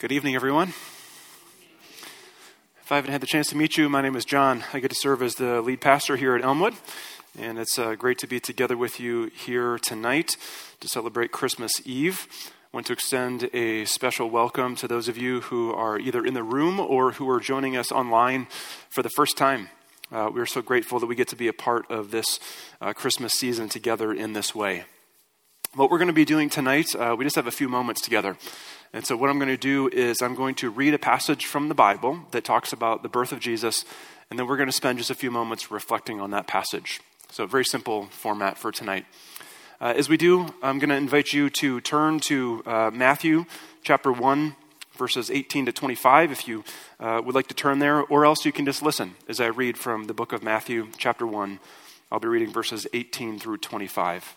Good evening, everyone. If I haven't had the chance to meet you, my name is John. I get to serve as the lead pastor here at Elmwood, and it's uh, great to be together with you here tonight to celebrate Christmas Eve. I want to extend a special welcome to those of you who are either in the room or who are joining us online for the first time. Uh, we're so grateful that we get to be a part of this uh, Christmas season together in this way. What we're going to be doing tonight, uh, we just have a few moments together. And so, what I'm going to do is I'm going to read a passage from the Bible that talks about the birth of Jesus, and then we're going to spend just a few moments reflecting on that passage. So, very simple format for tonight. Uh, as we do, I'm going to invite you to turn to uh, Matthew chapter 1, verses 18 to 25, if you uh, would like to turn there, or else you can just listen as I read from the book of Matthew, chapter 1. I'll be reading verses 18 through 25.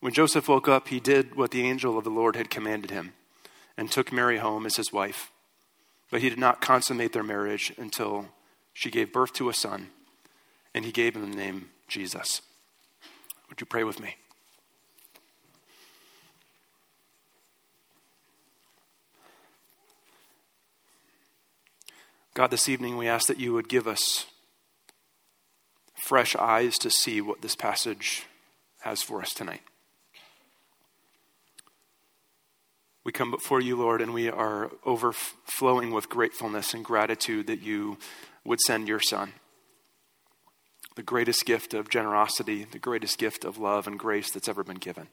When Joseph woke up, he did what the angel of the Lord had commanded him and took Mary home as his wife. But he did not consummate their marriage until she gave birth to a son, and he gave him the name Jesus. Would you pray with me? God, this evening we ask that you would give us fresh eyes to see what this passage has for us tonight. We come before you, Lord, and we are overflowing with gratefulness and gratitude that you would send your Son. The greatest gift of generosity, the greatest gift of love and grace that's ever been given.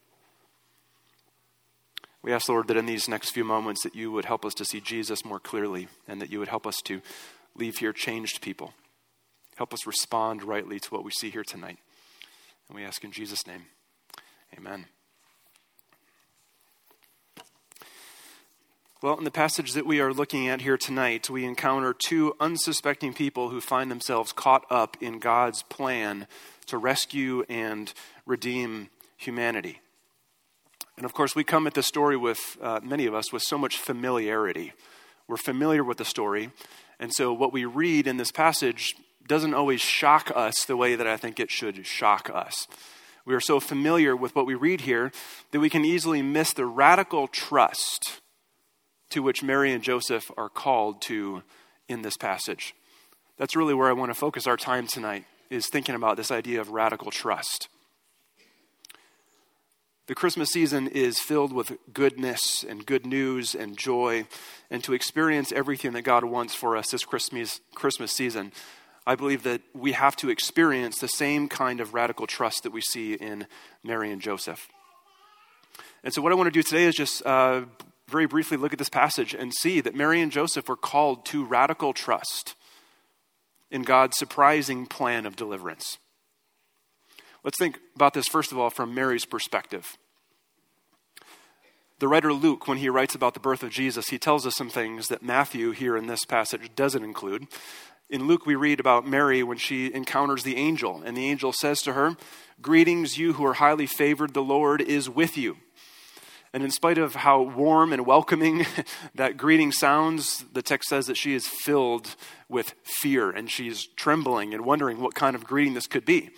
We ask, Lord, that in these next few moments that you would help us to see Jesus more clearly and that you would help us to leave here changed people. Help us respond rightly to what we see here tonight. And we ask in Jesus' name. Amen. Well, in the passage that we are looking at here tonight, we encounter two unsuspecting people who find themselves caught up in God's plan to rescue and redeem humanity. And of course, we come at this story with, uh, many of us, with so much familiarity. We're familiar with the story. And so, what we read in this passage doesn't always shock us the way that I think it should shock us. We are so familiar with what we read here that we can easily miss the radical trust to which Mary and Joseph are called to in this passage. That's really where I want to focus our time tonight, is thinking about this idea of radical trust. The Christmas season is filled with goodness and good news and joy, and to experience everything that God wants for us this Christmas, Christmas season, I believe that we have to experience the same kind of radical trust that we see in Mary and Joseph. And so, what I want to do today is just uh, very briefly look at this passage and see that Mary and Joseph were called to radical trust in God's surprising plan of deliverance. Let's think about this, first of all, from Mary's perspective. The writer Luke, when he writes about the birth of Jesus, he tells us some things that Matthew, here in this passage, doesn't include. In Luke, we read about Mary when she encounters the angel, and the angel says to her, Greetings, you who are highly favored, the Lord is with you. And in spite of how warm and welcoming that greeting sounds, the text says that she is filled with fear and she's trembling and wondering what kind of greeting this could be.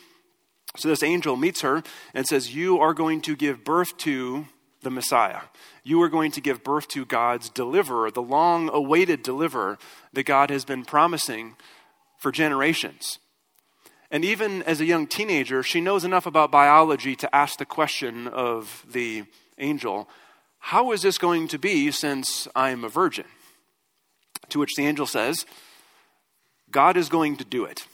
So this angel meets her and says, You are going to give birth to the Messiah. You are going to give birth to God's deliverer, the long awaited deliverer that God has been promising for generations. And even as a young teenager, she knows enough about biology to ask the question of the angel How is this going to be since I'm a virgin? To which the angel says, God is going to do it.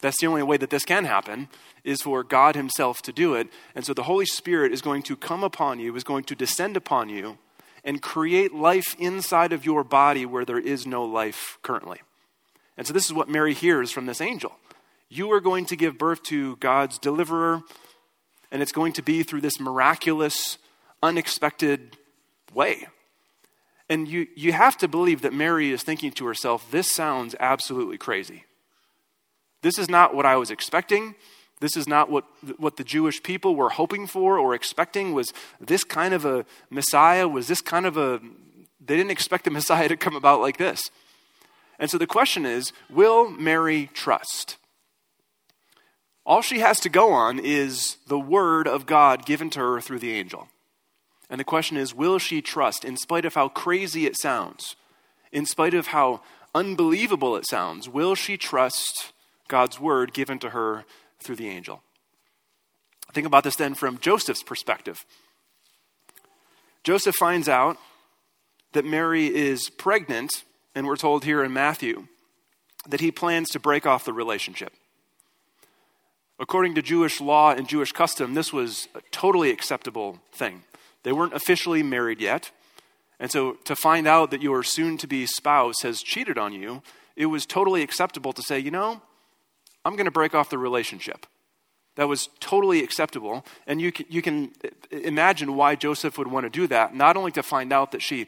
That's the only way that this can happen, is for God Himself to do it. And so the Holy Spirit is going to come upon you, is going to descend upon you, and create life inside of your body where there is no life currently. And so this is what Mary hears from this angel. You are going to give birth to God's deliverer, and it's going to be through this miraculous, unexpected way. And you, you have to believe that Mary is thinking to herself, this sounds absolutely crazy. This is not what I was expecting. This is not what, what the Jewish people were hoping for or expecting. Was this kind of a Messiah? Was this kind of a. They didn't expect the Messiah to come about like this. And so the question is will Mary trust? All she has to go on is the word of God given to her through the angel. And the question is will she trust, in spite of how crazy it sounds, in spite of how unbelievable it sounds, will she trust God's word given to her through the angel? Think about this then from Joseph's perspective. Joseph finds out that Mary is pregnant, and we're told here in Matthew that he plans to break off the relationship. According to Jewish law and Jewish custom, this was a totally acceptable thing. They weren't officially married yet. And so to find out that your soon to be spouse has cheated on you, it was totally acceptable to say, you know, I'm going to break off the relationship. That was totally acceptable. And you can, you can imagine why Joseph would want to do that, not only to find out that she,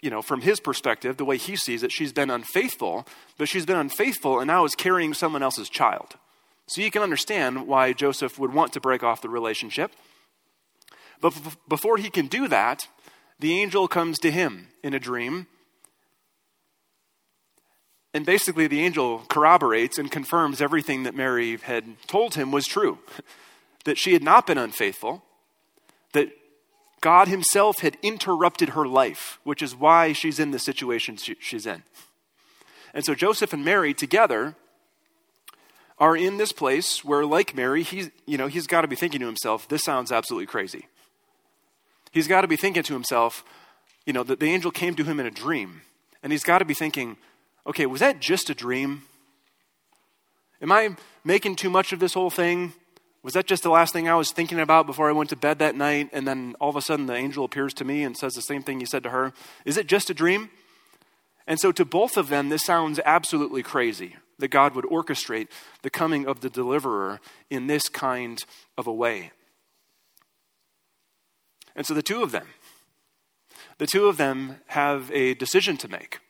you know, from his perspective, the way he sees it, she's been unfaithful, but she's been unfaithful and now is carrying someone else's child. So you can understand why Joseph would want to break off the relationship. But before he can do that, the angel comes to him in a dream. And basically, the angel corroborates and confirms everything that Mary had told him was true that she had not been unfaithful, that God Himself had interrupted her life, which is why she's in the situation she's in. And so Joseph and Mary together are in this place where, like Mary, he's, you know, he's got to be thinking to himself, this sounds absolutely crazy. He's got to be thinking to himself, you know, that the angel came to him in a dream. And he's got to be thinking, okay, was that just a dream? Am I making too much of this whole thing? Was that just the last thing I was thinking about before I went to bed that night? And then all of a sudden the angel appears to me and says the same thing he said to her. Is it just a dream? And so to both of them, this sounds absolutely crazy that God would orchestrate the coming of the deliverer in this kind of a way. And so the two of them, the two of them have a decision to make,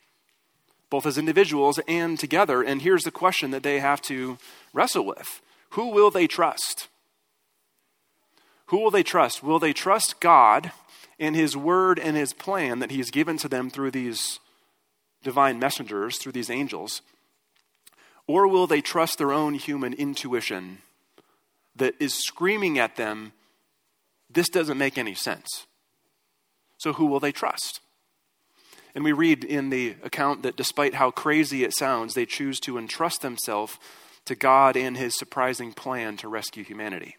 both as individuals and together. And here's the question that they have to wrestle with Who will they trust? Who will they trust? Will they trust God and His word and His plan that He's given to them through these divine messengers, through these angels? Or will they trust their own human intuition that is screaming at them this doesn't make any sense. So, who will they trust? And we read in the account that despite how crazy it sounds, they choose to entrust themselves to God and his surprising plan to rescue humanity.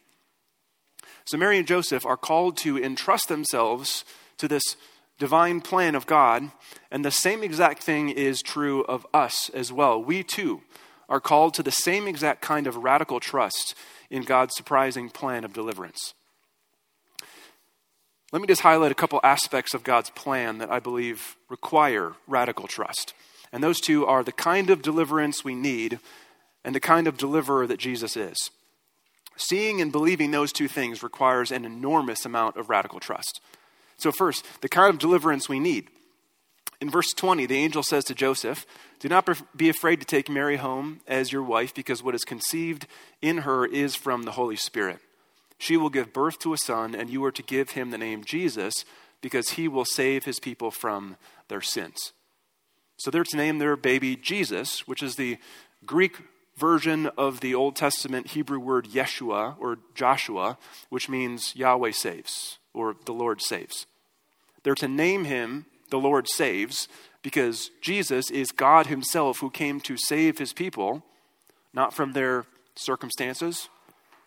So, Mary and Joseph are called to entrust themselves to this divine plan of God, and the same exact thing is true of us as well. We too are called to the same exact kind of radical trust in God's surprising plan of deliverance. Let me just highlight a couple aspects of God's plan that I believe require radical trust. And those two are the kind of deliverance we need and the kind of deliverer that Jesus is. Seeing and believing those two things requires an enormous amount of radical trust. So, first, the kind of deliverance we need. In verse 20, the angel says to Joseph, Do not be afraid to take Mary home as your wife, because what is conceived in her is from the Holy Spirit. She will give birth to a son, and you are to give him the name Jesus, because he will save his people from their sins. So they're to name their baby Jesus, which is the Greek version of the Old Testament Hebrew word Yeshua or Joshua, which means Yahweh saves or the Lord saves. They're to name him the Lord saves because Jesus is God himself who came to save his people, not from their circumstances,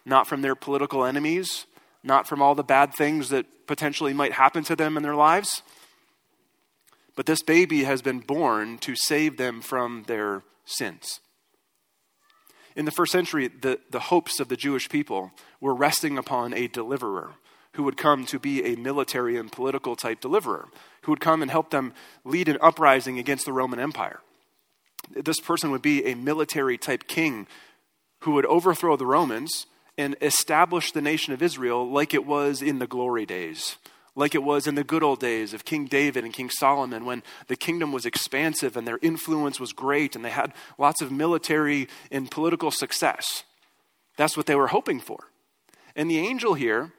not from their political enemies, not from all the bad things that potentially might happen to them in their lives. But this baby has been born to save them from their sins. In the first century, the, the hopes of the Jewish people were resting upon a deliverer who would come to be a military and political type deliverer, who would come and help them lead an uprising against the Roman Empire. This person would be a military type king who would overthrow the Romans and establish the nation of Israel like it was in the glory days, like it was in the good old days of King David and King Solomon when the kingdom was expansive and their influence was great and they had lots of military and political success. That's what they were hoping for. And the angel here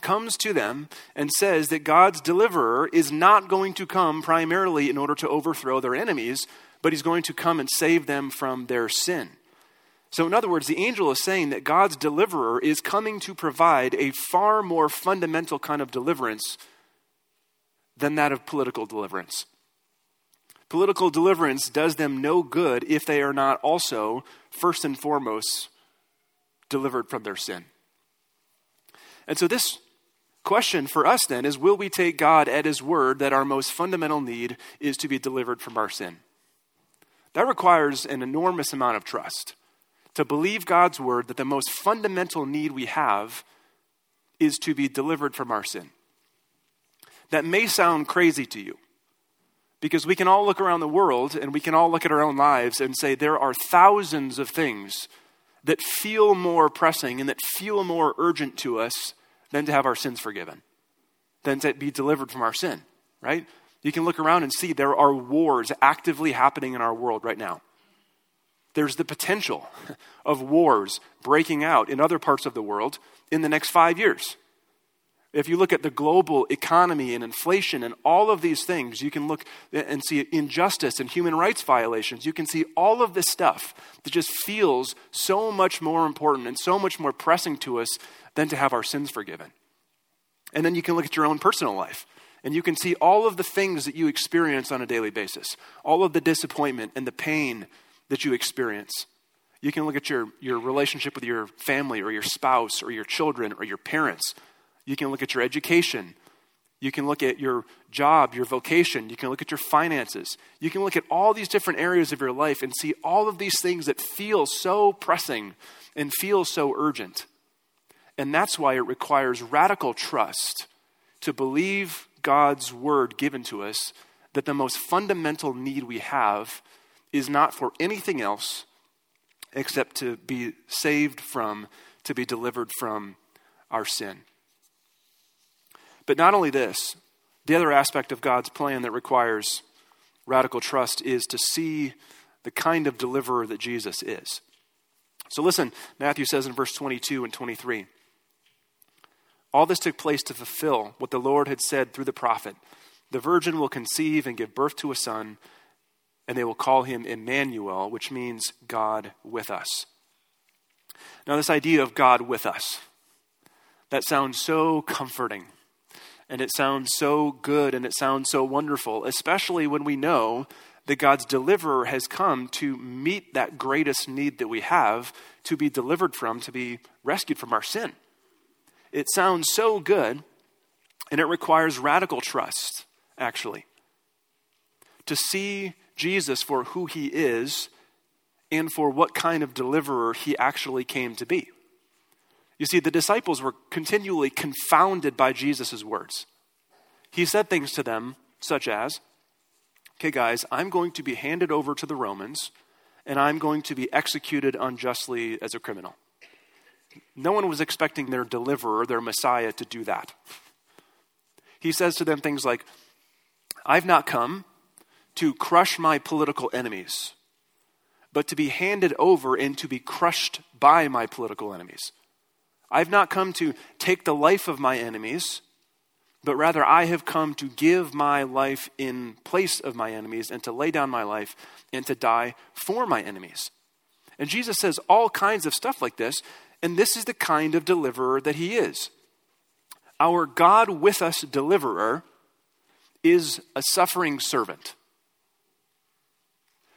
comes to them and says that God's deliverer is not going to come primarily in order to overthrow their enemies, but he's going to come and save them from their sin. So, in other words, the angel is saying that God's deliverer is coming to provide a far more fundamental kind of deliverance than that of political deliverance. Political deliverance does them no good if they are not also, first and foremost, delivered from their sin. And so, this question for us then is will we take God at His word that our most fundamental need is to be delivered from our sin? That requires an enormous amount of trust to believe God's word that the most fundamental need we have is to be delivered from our sin. That may sound crazy to you because we can all look around the world and we can all look at our own lives and say there are thousands of things that feel more pressing and that feel more urgent to us than to have our sins forgiven, than to be delivered from our sin, right? You can look around and see there are wars actively happening in our world right now there's the potential of wars breaking out in other parts of the world in the next five years. If you look at the global economy and inflation and all of these things, you can look and see injustice and human rights violations. You can see all of this stuff that just feels so much more important and so much more pressing to us than to have our sins forgiven. And then you can look at your own personal life and you can see all of the things that you experience on a daily basis, all of the disappointment and the pain that you experience. You can look at your, your relationship with your family or your spouse or your children or your parents. You can look at your education. You can look at your job, your vocation. You can look at your finances. You can look at all these different areas of your life and see all of these things that feel so pressing and feel so urgent. And that's why it requires radical trust to believe God's word given to us that the most fundamental need we have is not for anything else except to be saved from, to be delivered from our sin. But not only this, the other aspect of God's plan that requires radical trust is to see the kind of deliverer that Jesus is. So listen, Matthew says in verse 22 and 23 All this took place to fulfill what the Lord had said through the prophet The virgin will conceive and give birth to a son and they will call him Emmanuel, which means God with us. Now, this idea of God with us, that sounds so comforting, and it sounds so good, and it sounds so wonderful, especially when we know that God's deliverer has come to meet that greatest need that we have to be delivered from, to be rescued from our sin. It sounds so good, and it requires radical trust, actually. To see Jesus for who he is and for what kind of deliverer he actually came to be. You see, the disciples were continually confounded by Jesus' words. He said things to them such as, Okay, guys, I'm going to be handed over to the Romans and I'm going to be executed unjustly as a criminal. No one was expecting their deliverer, their Messiah, to do that. He says to them things like, I've not come to crush my political enemies, but to be handed over and to be crushed by my political enemies. I've not come to take the life of my enemies, but rather I have come to give my life in place of my enemies and to lay down my life and to die for my enemies. And Jesus says all kinds of stuff like this, and this is the kind of deliverer that he is. Our God with us deliverer is a suffering servant.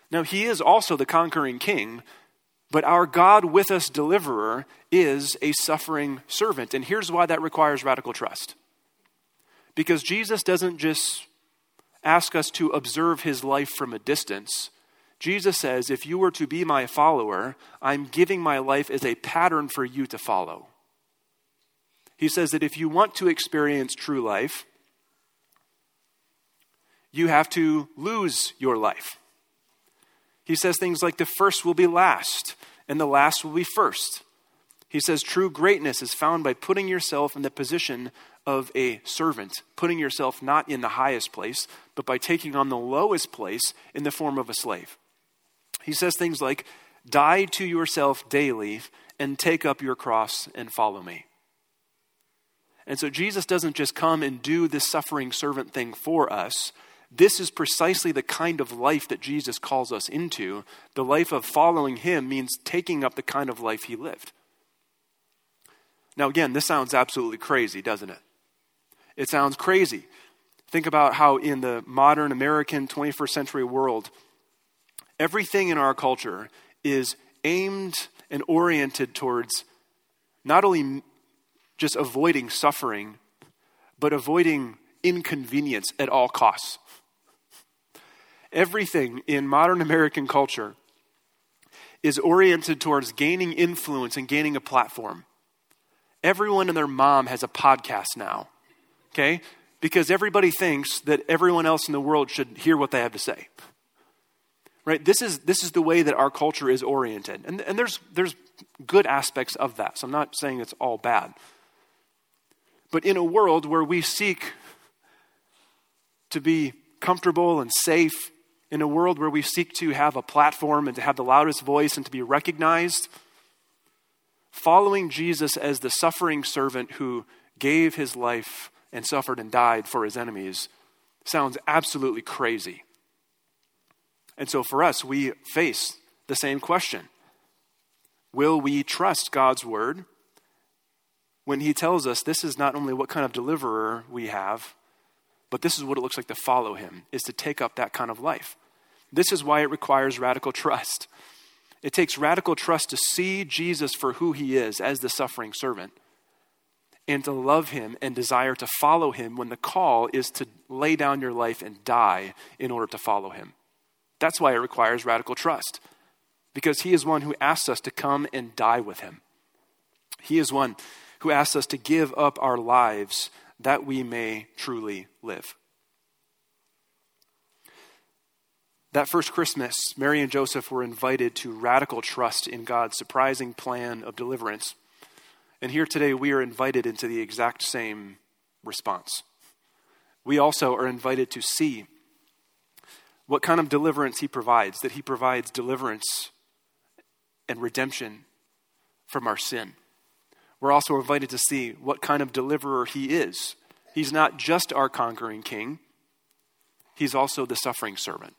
Now, he is also the conquering king, But our God with us deliverer is a suffering servant. And here's why that requires radical trust. Because Jesus doesn't just ask us to observe his life from a distance. Jesus says, if you were to be my follower, I'm giving my life as a pattern for you to follow. He says that if you want to experience true life, you have to lose your life. He says things like the first will be last, and the last will be first. He says true greatness is found by putting yourself in the position of a servant, putting yourself not in the highest place, but by taking on the lowest place in the form of a slave. He says things like, Die to yourself daily and take up your cross and follow me. And so Jesus doesn't just come and do this suffering servant thing for us. This is precisely the kind of life that Jesus calls us into. The life of following him means taking up the kind of life he lived. Now, again, this sounds absolutely crazy, doesn't it? It sounds crazy. Think about how in the modern American 21st century world, everything in our culture is aimed and oriented towards not only just avoiding suffering, but avoiding inconvenience at all costs. Everything in modern American culture is oriented towards gaining influence and gaining a platform. Everyone and their mom has a podcast now, okay? Because everybody thinks that everyone else in the world should hear what they have to say. Right? This is, this is the way that our culture is oriented. And, and there's, there's good aspects of that, so I'm not saying it's all bad. But in a world where we seek to be comfortable and safe in a world where we seek to have a platform and to have the loudest voice and to be recognized, following Jesus as the suffering servant who gave his life and suffered and died for his enemies sounds absolutely crazy. And so for us, we face the same question Will we trust God's word when he tells us this is not only what kind of deliverer we have, but this is what it looks like to follow him, is to take up that kind of life. This is why it requires radical trust. It takes radical trust to see Jesus for who he is as the suffering servant and to love him and desire to follow him when the call is to lay down your life and die in order to follow him. That's why it requires radical trust, because he is one who asks us to come and die with him. He is one who asks us to give up our lives that we may truly live. That first Christmas, Mary and Joseph were invited to radical trust in God's surprising plan of deliverance. And here today, we are invited into the exact same response. We also are invited to see what kind of deliverance He provides, that He provides deliverance and redemption from our sin we're also invited to see what kind of deliverer he is. He's not just our conquering king, he's also the suffering servant.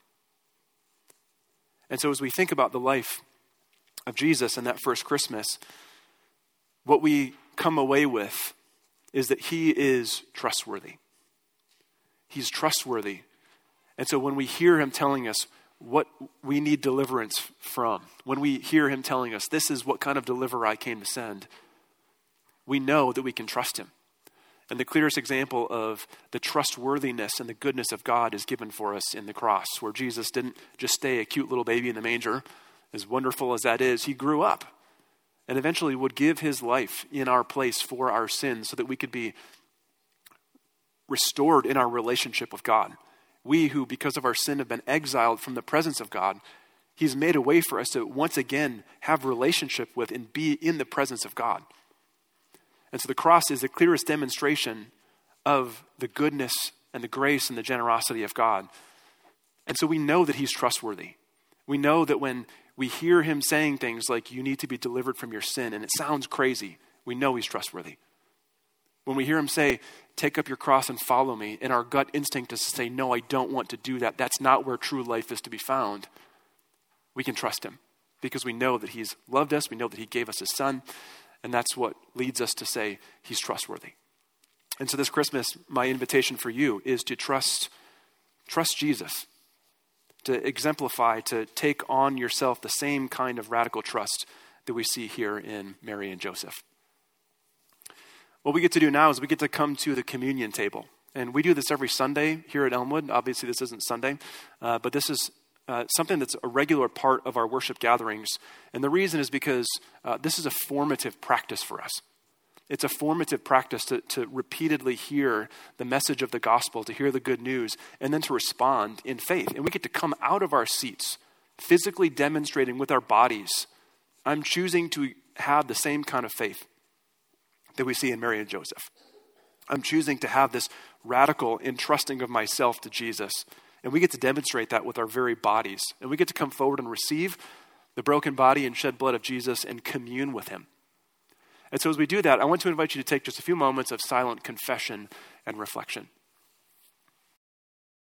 And so, as we think about the life of Jesus and that first Christmas, what we come away with is that he is trustworthy. He's trustworthy. And so, when we hear him telling us what we need deliverance from, when we hear him telling us, this is what kind of deliverer I came to send, we know that we can trust him. And the clearest example of the trustworthiness and the goodness of God is given for us in the cross, where Jesus didn't just stay a cute little baby in the manger. As wonderful as that is, he grew up and eventually would give his life in our place for our sins so that we could be restored in our relationship with God. We who, because of our sin, have been exiled from the presence of God, he's made a way for us to once again have relationship with and be in the presence of God. And so the cross is the clearest demonstration of the goodness and the grace and the generosity of God. And so we know that He's trustworthy. We know that when we hear Him saying things like, you need to be delivered from your sin, and it sounds crazy, we know He's trustworthy. When we hear Him say, take up your cross and follow me, and our gut instinct is to say, no, I don't want to do that, that's not where true life is to be found, we can trust Him because we know that He's loved us, we know that He gave us His Son, and that's what leads us to say he's trustworthy. And so this Christmas, my invitation for you is to trust, trust Jesus. to exemplify, to take on yourself the same kind of radical trust that we see here in Mary and Joseph. What we get to do now is we get to come to the communion table. And we do this every Sunday here at Elmwood. Obviously, this isn't Sunday, uh, but this is uh, something that's a regular part of our worship gatherings. And the reason is because uh, this is a formative practice for us. It's a formative practice to, to repeatedly hear the message of the gospel, to hear the good news, and then to respond in faith. And we get to come out of our seats, physically demonstrating with our bodies I'm choosing to have the same kind of faith that we see in Mary and Joseph. I'm choosing to have this radical entrusting of myself to Jesus. And we get to demonstrate that with our very bodies. And we get to come forward and receive the broken body and shed blood of Jesus and commune with him. And so, as we do that, I want to invite you to take just a few moments of silent confession and reflection.